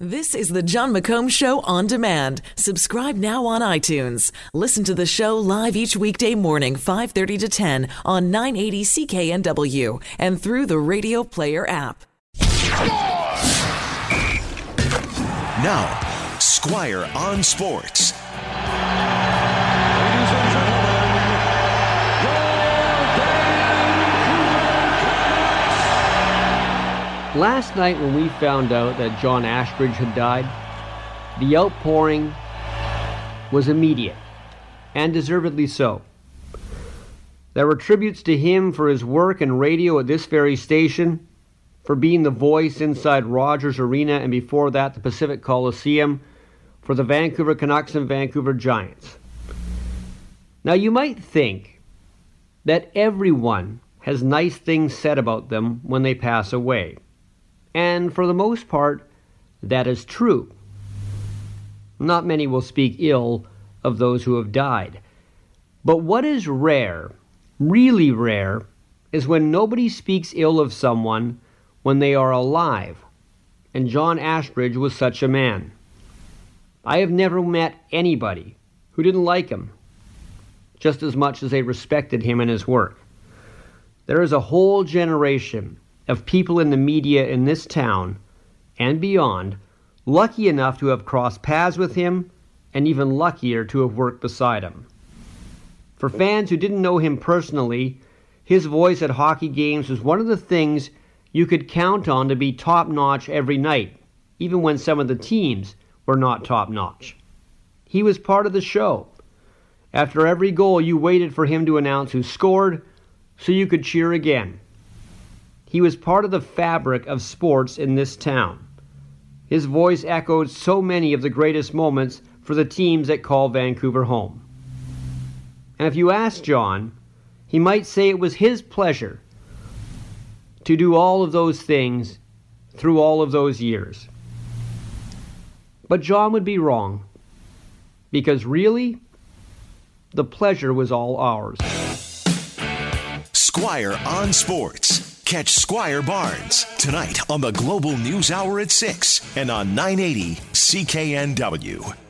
This is the John McComb Show on demand. Subscribe now on iTunes. Listen to the show live each weekday morning, 5:30 to 10 on 980 CKNW and through the Radio Player app. Now, Squire on Sports. Last night, when we found out that John Ashbridge had died, the outpouring was immediate, and deservedly so. There were tributes to him for his work in radio at this very station, for being the voice inside Rogers Arena and before that the Pacific Coliseum, for the Vancouver Canucks and Vancouver Giants. Now, you might think that everyone has nice things said about them when they pass away. And for the most part, that is true. Not many will speak ill of those who have died. But what is rare, really rare, is when nobody speaks ill of someone when they are alive. And John Ashbridge was such a man. I have never met anybody who didn't like him just as much as they respected him and his work. There is a whole generation of people in the media in this town and beyond lucky enough to have crossed paths with him and even luckier to have worked beside him. For fans who didn't know him personally, his voice at hockey games was one of the things you could count on to be top notch every night, even when some of the teams were not top notch. He was part of the show. After every goal, you waited for him to announce who scored so you could cheer again. He was part of the fabric of sports in this town. His voice echoed so many of the greatest moments for the teams that call Vancouver home. And if you ask John, he might say it was his pleasure to do all of those things through all of those years. But John would be wrong, because really, the pleasure was all ours. Squire on Sports. Catch Squire Barnes tonight on the Global News Hour at 6 and on 980 CKNW.